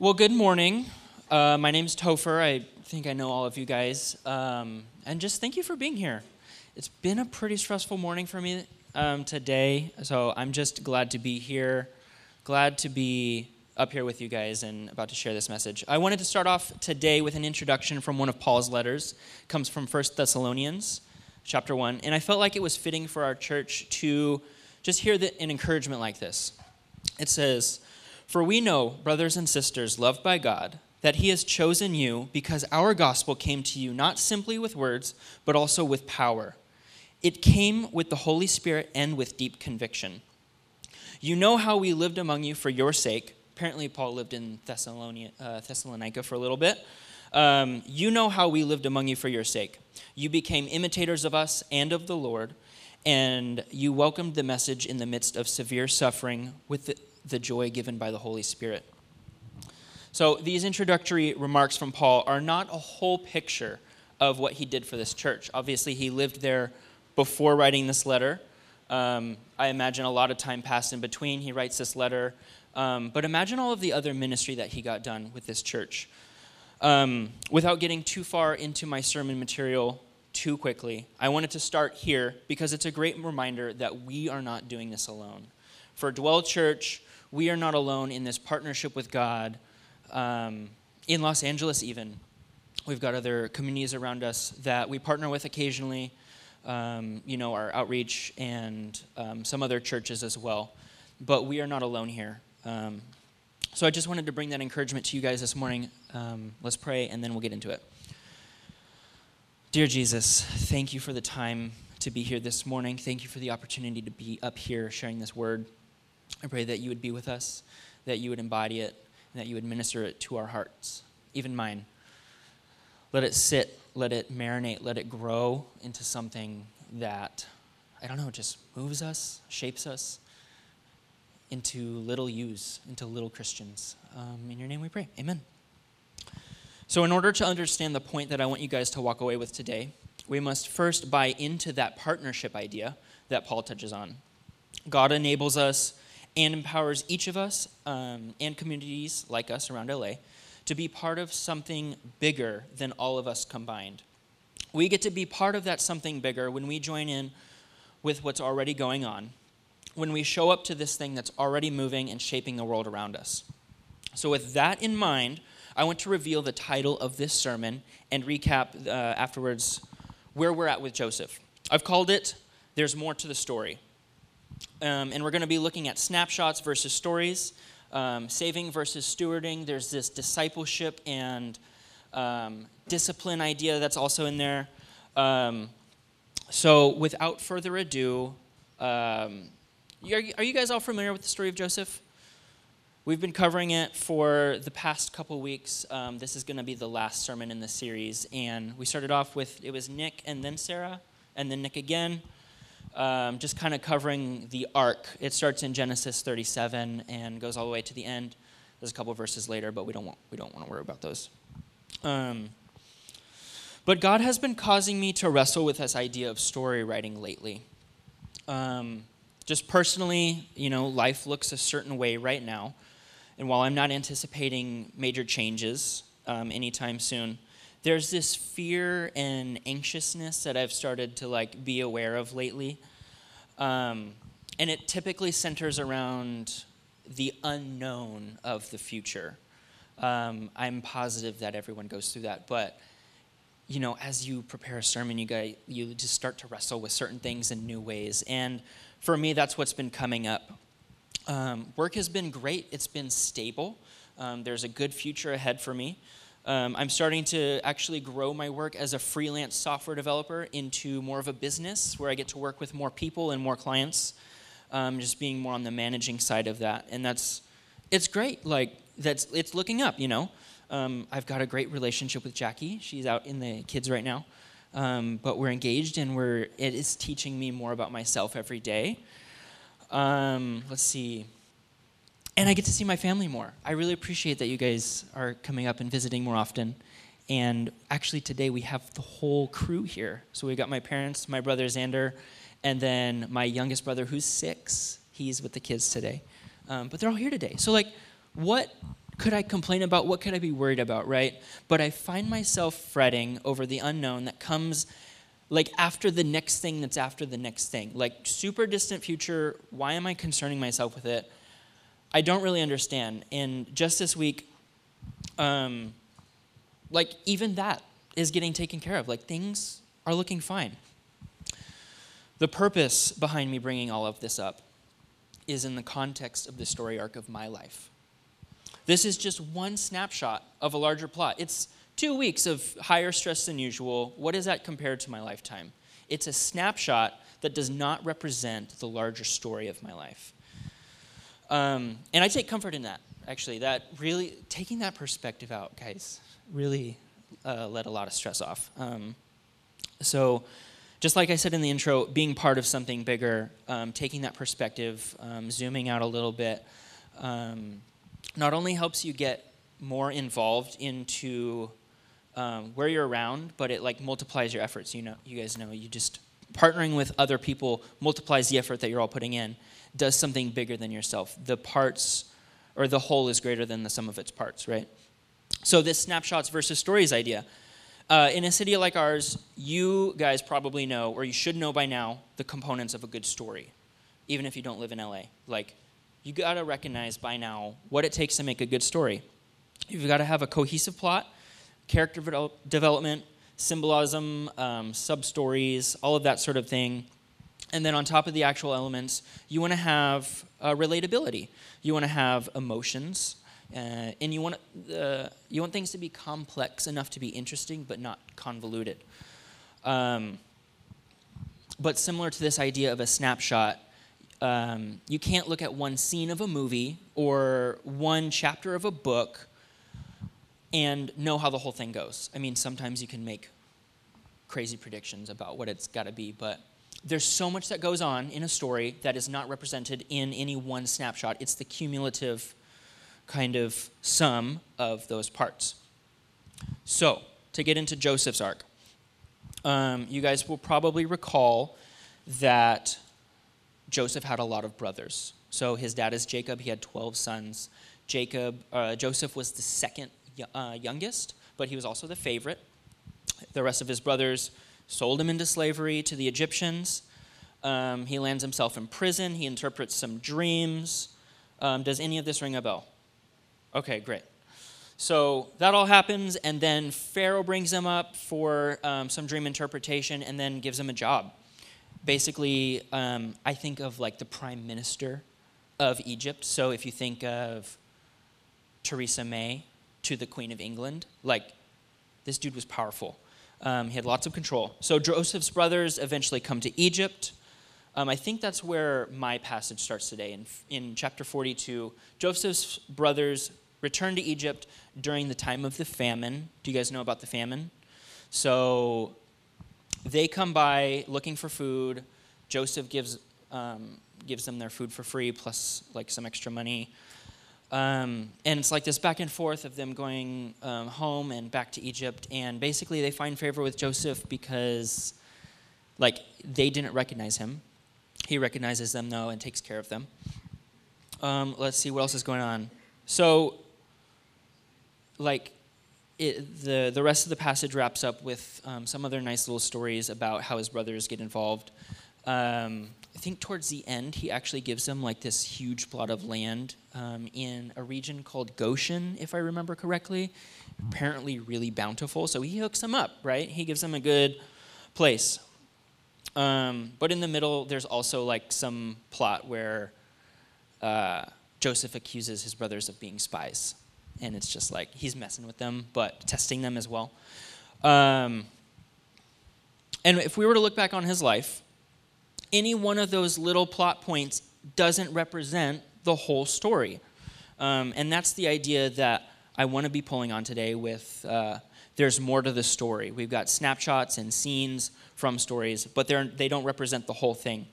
Well, good morning. Uh, my name's Topher. I think I know all of you guys. Um, and just thank you for being here. It's been a pretty stressful morning for me um, today, so I'm just glad to be here, glad to be up here with you guys and about to share this message. I wanted to start off today with an introduction from one of Paul's letters. It comes from 1 Thessalonians chapter 1, and I felt like it was fitting for our church to just hear the, an encouragement like this. It says, For we know, brothers and sisters, loved by God, that He has chosen you because our gospel came to you not simply with words, but also with power. It came with the Holy Spirit and with deep conviction. You know how we lived among you for your sake. Apparently, Paul lived in Thessalonica, uh, Thessalonica for a little bit. Um, you know how we lived among you for your sake. You became imitators of us and of the Lord, and you welcomed the message in the midst of severe suffering with the, the joy given by the Holy Spirit. So, these introductory remarks from Paul are not a whole picture of what he did for this church. Obviously, he lived there before writing this letter. Um, I imagine a lot of time passed in between. He writes this letter. Um, but imagine all of the other ministry that he got done with this church. Um, without getting too far into my sermon material too quickly, I wanted to start here because it's a great reminder that we are not doing this alone. For Dwell Church, we are not alone in this partnership with God. Um, in Los Angeles, even, we've got other communities around us that we partner with occasionally. Um, you know, our outreach and um, some other churches as well. But we are not alone here. Um, so I just wanted to bring that encouragement to you guys this morning. Um, let's pray, and then we'll get into it. Dear Jesus, thank you for the time to be here this morning. Thank you for the opportunity to be up here sharing this word. I pray that you would be with us, that you would embody it, and that you would minister it to our hearts, even mine. Let it sit, let it marinate, let it grow into something that, I don't know, just moves us, shapes us into little yous, into little Christians. Um, in your name we pray. Amen. So, in order to understand the point that I want you guys to walk away with today, we must first buy into that partnership idea that Paul touches on. God enables us and empowers each of us um, and communities like us around LA to be part of something bigger than all of us combined. We get to be part of that something bigger when we join in with what's already going on, when we show up to this thing that's already moving and shaping the world around us. So, with that in mind, I want to reveal the title of this sermon and recap uh, afterwards where we're at with Joseph. I've called it There's More to the Story. Um, and we're going to be looking at snapshots versus stories, um, saving versus stewarding. There's this discipleship and um, discipline idea that's also in there. Um, so, without further ado, um, are, you, are you guys all familiar with the story of Joseph? We've been covering it for the past couple weeks. Um, this is going to be the last sermon in the series. And we started off with it was Nick and then Sarah, and then Nick again. Um, just kind of covering the arc. It starts in Genesis 37 and goes all the way to the end. There's a couple verses later, but we don't want, we don't want to worry about those. Um, but God has been causing me to wrestle with this idea of story writing lately. Um, just personally, you know, life looks a certain way right now. And while I'm not anticipating major changes um, anytime soon, there's this fear and anxiousness that I've started to like be aware of lately. Um, and it typically centers around the unknown of the future. Um, I'm positive that everyone goes through that, but you know, as you prepare a sermon, you you just start to wrestle with certain things in new ways. And for me, that's what's been coming up. Um, work has been great. It's been stable. Um, there's a good future ahead for me. Um, I'm starting to actually grow my work as a freelance software developer into more of a business where I get to work with more people and more clients. Um, just being more on the managing side of that, and that's it's great. Like that's it's looking up. You know, um, I've got a great relationship with Jackie. She's out in the kids right now, um, but we're engaged, and we're it is teaching me more about myself every day. Um, let's see. And I get to see my family more. I really appreciate that you guys are coming up and visiting more often. And actually, today we have the whole crew here. So we've got my parents, my brother Xander, and then my youngest brother who's six. He's with the kids today. Um, but they're all here today. So, like, what could I complain about? What could I be worried about, right? But I find myself fretting over the unknown that comes like after the next thing that's after the next thing. Like super distant future, why am I concerning myself with it? I don't really understand. And just this week, um, like even that is getting taken care of. Like things are looking fine. The purpose behind me bringing all of this up is in the context of the story arc of my life. This is just one snapshot of a larger plot. It's two weeks of higher stress than usual. What is that compared to my lifetime? It's a snapshot that does not represent the larger story of my life. Um, and I take comfort in that, actually. That really, taking that perspective out, guys, really uh, let a lot of stress off. Um, so, just like I said in the intro, being part of something bigger, um, taking that perspective, um, zooming out a little bit, um, not only helps you get more involved into um, where you're around, but it like multiplies your efforts. You know, you guys know, you just partnering with other people multiplies the effort that you're all putting in. Does something bigger than yourself. The parts or the whole is greater than the sum of its parts, right? So this snapshots versus stories idea. Uh, in a city like ours, you guys probably know, or you should know by now, the components of a good story, even if you don't live in LA. Like, you got to recognize by now what it takes to make a good story. You've got to have a cohesive plot, character development, symbolism, um, sub stories, all of that sort of thing. And then on top of the actual elements, you want to have uh, relatability. You want to have emotions, uh, and you want uh, you want things to be complex enough to be interesting, but not convoluted. Um, but similar to this idea of a snapshot, um, you can't look at one scene of a movie or one chapter of a book and know how the whole thing goes. I mean, sometimes you can make crazy predictions about what it's got to be, but there's so much that goes on in a story that is not represented in any one snapshot. It's the cumulative kind of sum of those parts. So, to get into Joseph's arc, um, you guys will probably recall that Joseph had a lot of brothers. So his dad is Jacob. He had 12 sons. Jacob, uh, Joseph was the second uh, youngest, but he was also the favorite. The rest of his brothers sold him into slavery to the Egyptians. Um, he lands himself in prison. He interprets some dreams. Um, does any of this ring a bell? Okay, great. So that all happens, and then Pharaoh brings him up for um, some dream interpretation and then gives him a job basically, um, I think of like the prime minister of Egypt. So if you think of Theresa May to the Queen of England, like this dude was powerful. Um, he had lots of control. So Joseph's brothers eventually come to Egypt. Um, I think that's where my passage starts today. In, in chapter 42, Joseph's brothers return to Egypt during the time of the famine. Do you guys know about the famine? So they come by looking for food. Joseph gives, um, gives them their food for free plus like some extra money. Um, and it's like this back and forth of them going um, home and back to Egypt. And basically, they find favor with Joseph because, like, they didn't recognize him. He recognizes them, though, and takes care of them. Um, let's see what else is going on. So, like, it, the, the rest of the passage wraps up with um, some other nice little stories about how his brothers get involved. Um, I think towards the end, he actually gives them like this huge plot of land um, in a region called Goshen, if I remember correctly. Apparently, really bountiful. So he hooks them up, right? He gives them a good place. Um, but in the middle, there's also like some plot where uh, Joseph accuses his brothers of being spies and it's just like he's messing with them, but testing them as well. Um, and if we were to look back on his life, any one of those little plot points doesn't represent the whole story. Um, and that's the idea that I want to be pulling on today with uh, there's more to the story. We've got snapshots and scenes from stories, but they're, they don't represent the whole thing.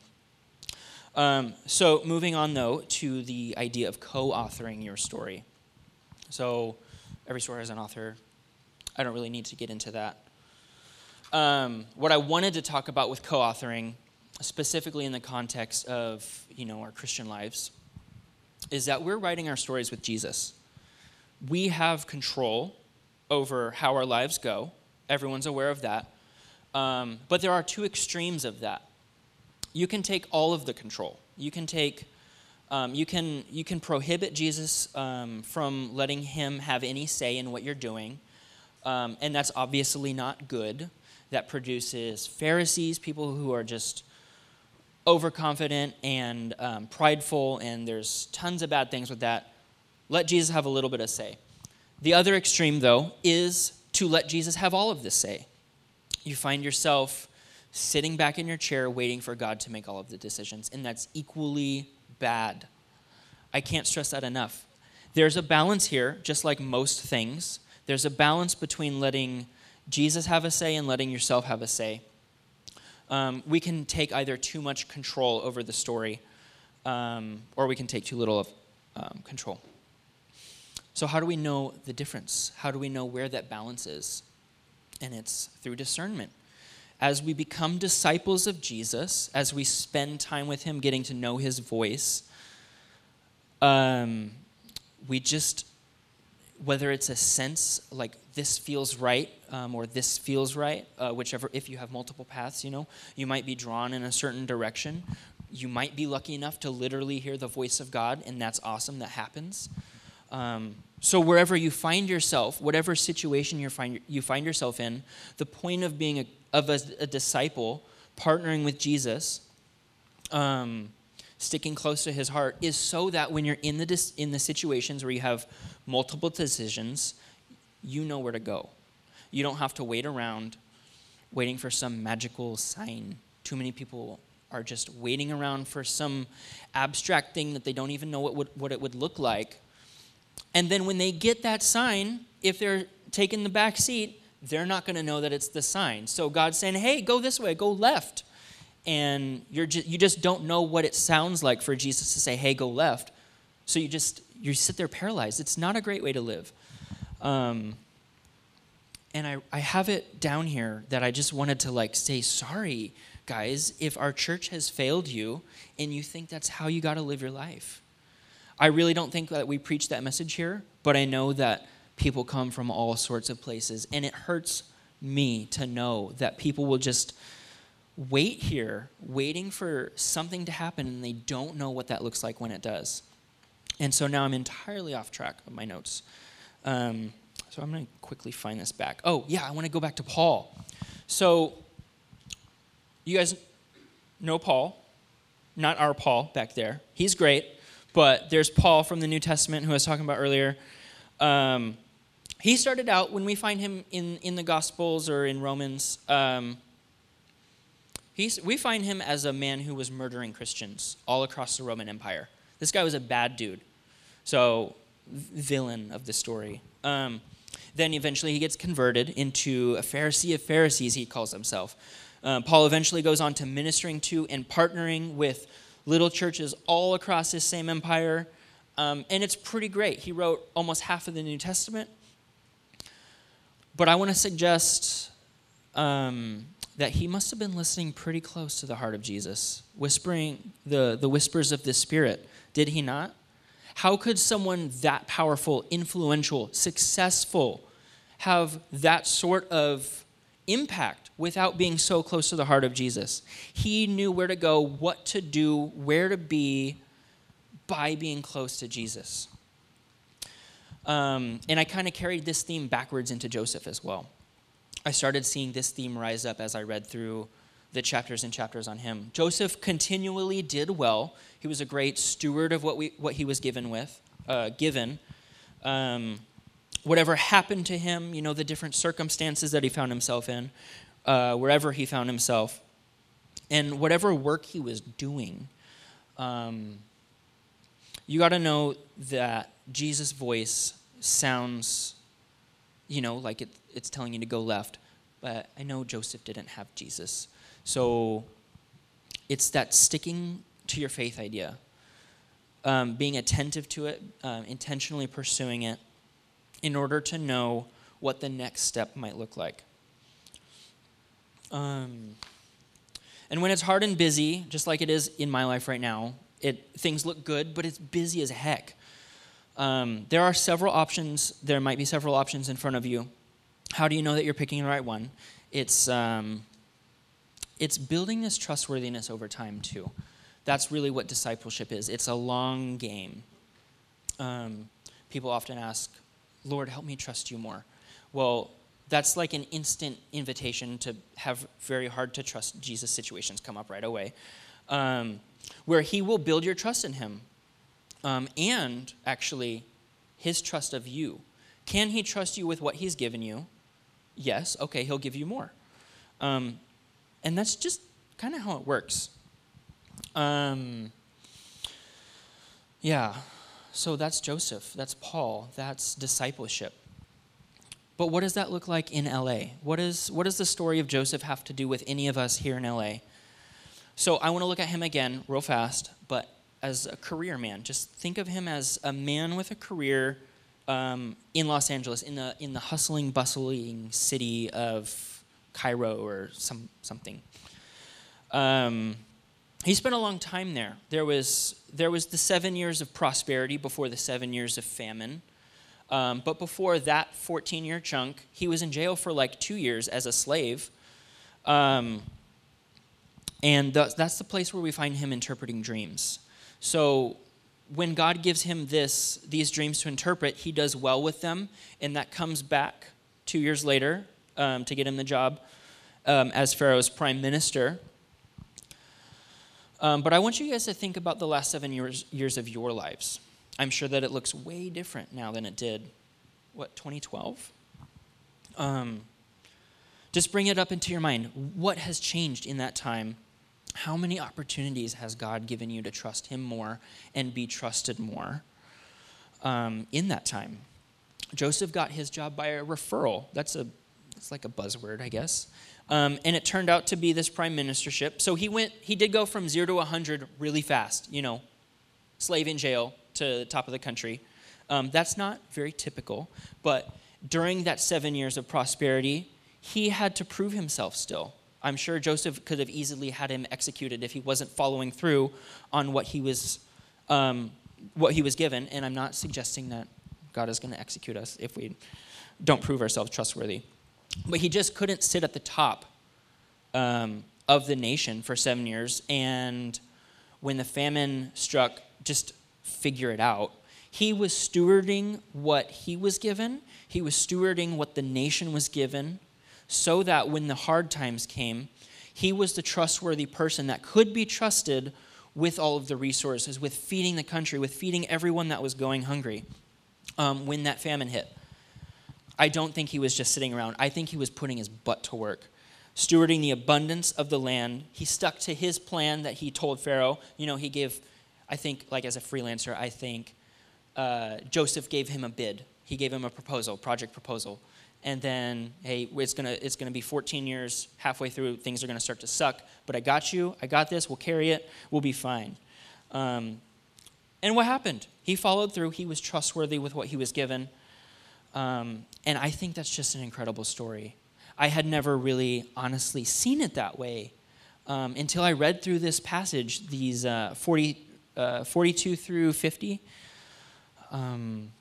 Um, so, moving on though to the idea of co authoring your story. So every story has an author. I don't really need to get into that. Um, what I wanted to talk about with co-authoring, specifically in the context of you know our Christian lives, is that we're writing our stories with Jesus. we have control over how our lives go. Everyone's aware of that. Um, but there are two extremes of that. You can take all of the control. You can take, um, you can you can prohibit Jesus um, from letting him have any say in what you're doing, um, and that's obviously not good. That produces Pharisees, people who are just overconfident and um, prideful, and there's tons of bad things with that. Let Jesus have a little bit of say. The other extreme, though, is to let Jesus have all of the say. You find yourself sitting back in your chair waiting for God to make all of the decisions, and that's equally bad. I can't stress that enough. There's a balance here, just like most things. There's a balance between letting Jesus have a say and letting yourself have a say. Um, we can take either too much control over the story, um, or we can take too little of um, control. So, how do we know the difference? How do we know where that balance is? And it's through discernment. As we become disciples of Jesus, as we spend time with Him, getting to know His voice, um, we just, whether it's a sense like this feels right um, or this feels right, uh, whichever, if you have multiple paths, you know, you might be drawn in a certain direction. You might be lucky enough to literally hear the voice of God, and that's awesome, that happens. Um, so wherever you find yourself, whatever situation you find you find yourself in, the point of being a, of a, a disciple, partnering with Jesus, um, sticking close to His heart, is so that when you're in the in the situations where you have multiple decisions, you know where to go. You don't have to wait around, waiting for some magical sign. Too many people are just waiting around for some abstract thing that they don't even know what, would, what it would look like and then when they get that sign, if they're taking the back seat, they're not going to know that it's the sign. So God's saying, hey, go this way, go left. And you're just, you just don't know what it sounds like for Jesus to say, hey, go left. So you just, you sit there paralyzed. It's not a great way to live. Um, and I, I have it down here that I just wanted to like say, sorry, guys, if our church has failed you and you think that's how you got to live your life. I really don't think that we preach that message here, but I know that people come from all sorts of places. And it hurts me to know that people will just wait here, waiting for something to happen, and they don't know what that looks like when it does. And so now I'm entirely off track of my notes. Um, so I'm going to quickly find this back. Oh, yeah, I want to go back to Paul. So you guys know Paul, not our Paul back there. He's great. But there's Paul from the New Testament who I was talking about earlier. Um, he started out when we find him in, in the Gospels or in Romans. Um, he's, we find him as a man who was murdering Christians all across the Roman Empire. This guy was a bad dude. So, villain of the story. Um, then eventually he gets converted into a Pharisee of Pharisees, he calls himself. Uh, Paul eventually goes on to ministering to and partnering with little churches all across this same empire. Um, and it's pretty great. He wrote almost half of the New Testament. But I want to suggest um, that he must have been listening pretty close to the heart of Jesus, whispering the, the whispers of the Spirit. Did he not? How could someone that powerful, influential, successful have that sort of impact without being so close to the heart of Jesus. He knew where to go, what to do, where to be by being close to Jesus. Um, and I kind of carried this theme backwards into Joseph as well. I started seeing this theme rise up as I read through the chapters and chapters on him. Joseph continually did well. He was a great steward of what, we, what he was given with, uh, given. Um, whatever happened to him, you know, the different circumstances that he found himself in, uh, wherever he found himself, and whatever work he was doing, um, you got to know that Jesus' voice sounds, you know, like it, it's telling you to go left. But I know Joseph didn't have Jesus. So it's that sticking to your faith idea, um, being attentive to it, um, intentionally pursuing it in order to know what the next step might look like. Um, and when it's hard and busy, just like it is in my life right now, it things look good, but it's busy as heck. Um, there are several options. There might be several options in front of you. How do you know that you're picking the right one? It's um, it's building this trustworthiness over time too. That's really what discipleship is. It's a long game. Um, people often ask, "Lord, help me trust you more." Well, that's like an instant invitation to have very hard to trust Jesus situations come up right away, um, where He will build your trust in Him, um, and actually, His trust of you. Can He trust you with what He's given you? Yes. Okay, He'll give you more. Um, and that's just kind of how it works. Um, yeah, so that's Joseph, that's Paul, that's discipleship. But what does that look like in LA? What, is, what does the story of Joseph have to do with any of us here in LA? So I want to look at him again real fast, but as a career man. Just think of him as a man with a career um, in Los Angeles, in the, in the hustling, bustling city of Cairo or some, something. Um, he spent a long time there. There was, there was the seven years of prosperity before the seven years of famine. Um, but before that 14 year chunk, he was in jail for like two years as a slave. Um, and th- that's the place where we find him interpreting dreams. So when God gives him this, these dreams to interpret, he does well with them, and that comes back two years later um, to get him the job um, as Pharaoh's prime minister. Um, but I want you guys to think about the last seven years, years of your lives. I'm sure that it looks way different now than it did, what, 2012? Um, just bring it up into your mind. What has changed in that time? How many opportunities has God given you to trust Him more and be trusted more um, in that time? Joseph got his job by a referral. That's a, it's like a buzzword, I guess. Um, and it turned out to be this prime ministership. So he went, he did go from zero to 100 really fast, you know, slave in jail to the top of the country. Um, that's not very typical, but during that seven years of prosperity, he had to prove himself still. I'm sure Joseph could have easily had him executed if he wasn't following through on what he was, um, what he was given. And I'm not suggesting that God is going to execute us if we don't prove ourselves trustworthy. But he just couldn't sit at the top um, of the nation for seven years. And when the famine struck, just figure it out. He was stewarding what he was given, he was stewarding what the nation was given, so that when the hard times came, he was the trustworthy person that could be trusted with all of the resources, with feeding the country, with feeding everyone that was going hungry um, when that famine hit. I don't think he was just sitting around. I think he was putting his butt to work, stewarding the abundance of the land. He stuck to his plan that he told Pharaoh. You know, he gave, I think, like as a freelancer, I think uh, Joseph gave him a bid. He gave him a proposal, project proposal. And then, hey, it's gonna it's gonna be 14 years. Halfway through, things are gonna start to suck. But I got you. I got this. We'll carry it. We'll be fine. Um, and what happened? He followed through. He was trustworthy with what he was given. Um, and I think that's just an incredible story. I had never really honestly seen it that way um, until I read through this passage, these uh, 40, uh, 42 through 50, um,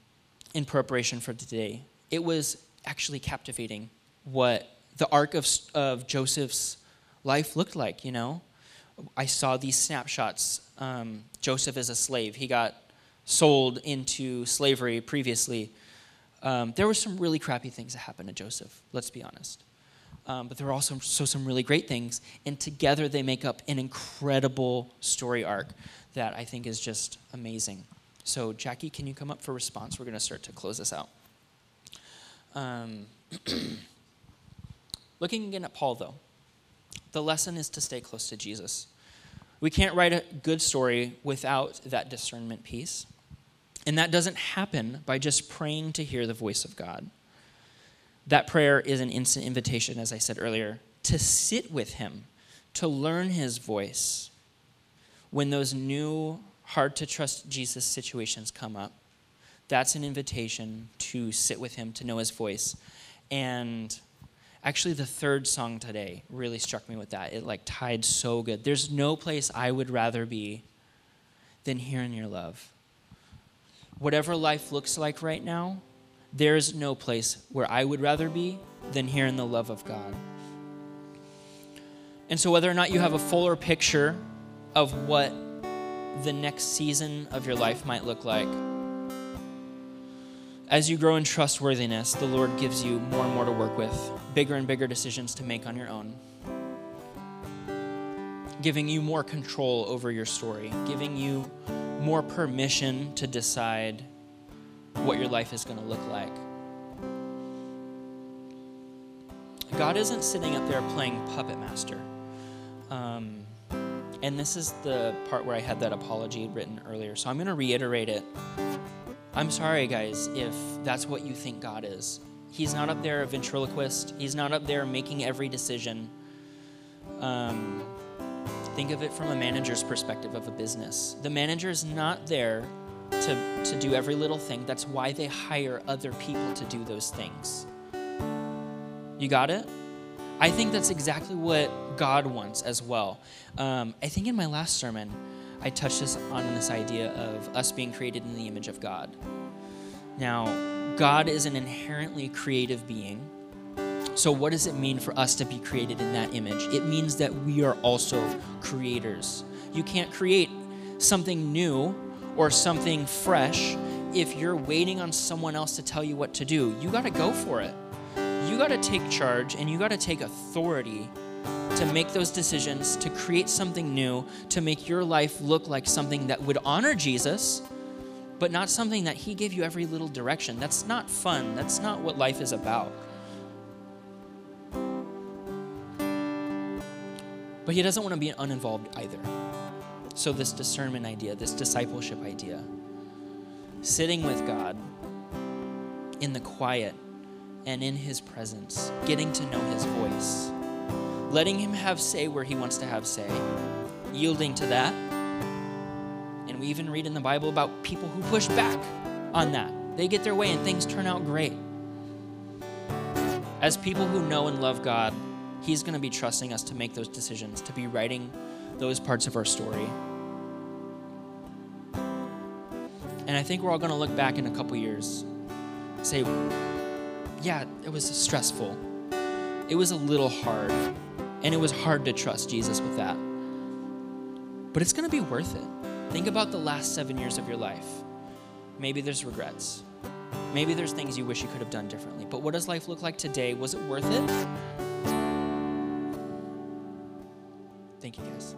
in preparation for today. It was actually captivating what the arc of, of Joseph's life looked like, you know? I saw these snapshots. Um, Joseph is a slave. He got sold into slavery previously. Um, there were some really crappy things that happened to Joseph, let's be honest. Um, but there were also so some really great things, and together they make up an incredible story arc that I think is just amazing. So, Jackie, can you come up for response? We're going to start to close this out. Um, looking again at Paul, though, the lesson is to stay close to Jesus. We can't write a good story without that discernment piece. And that doesn't happen by just praying to hear the voice of God. That prayer is an instant invitation, as I said earlier, to sit with Him, to learn His voice when those new, hard to trust Jesus situations come up. That's an invitation to sit with Him, to know His voice. And actually, the third song today really struck me with that. It like tied so good. There's no place I would rather be than here in your love whatever life looks like right now, there's no place where I would rather be than here in the love of God. And so, whether or not you have a fuller picture of what the next season of your life might look like, as you grow in trustworthiness, the Lord gives you more and more to work with, bigger and bigger decisions to make on your own, giving you more control over your story, giving you more permission to decide what your life is going to look like. God isn't sitting up there playing puppet master. Um, and this is the part where I had that apology written earlier. So I'm going to reiterate it. I'm sorry, guys, if that's what you think God is. He's not up there a ventriloquist, He's not up there making every decision. Um, think of it from a manager's perspective of a business. The manager is not there to, to do every little thing. That's why they hire other people to do those things. You got it? I think that's exactly what God wants as well. Um, I think in my last sermon, I touched this on this idea of us being created in the image of God. Now, God is an inherently creative being. So, what does it mean for us to be created in that image? It means that we are also creators. You can't create something new or something fresh if you're waiting on someone else to tell you what to do. You got to go for it. You got to take charge and you got to take authority to make those decisions, to create something new, to make your life look like something that would honor Jesus, but not something that He gave you every little direction. That's not fun. That's not what life is about. But He doesn't want to be uninvolved either. So, this discernment idea, this discipleship idea, sitting with God in the quiet and in His presence, getting to know His voice, letting Him have say where He wants to have say, yielding to that. And we even read in the Bible about people who push back on that. They get their way and things turn out great. As people who know and love God, He's going to be trusting us to make those decisions, to be writing those parts of our story. And I think we're all going to look back in a couple years, say, yeah, it was stressful. It was a little hard. And it was hard to trust Jesus with that. But it's going to be worth it. Think about the last seven years of your life. Maybe there's regrets. Maybe there's things you wish you could have done differently. But what does life look like today? Was it worth it? Thank you, guys.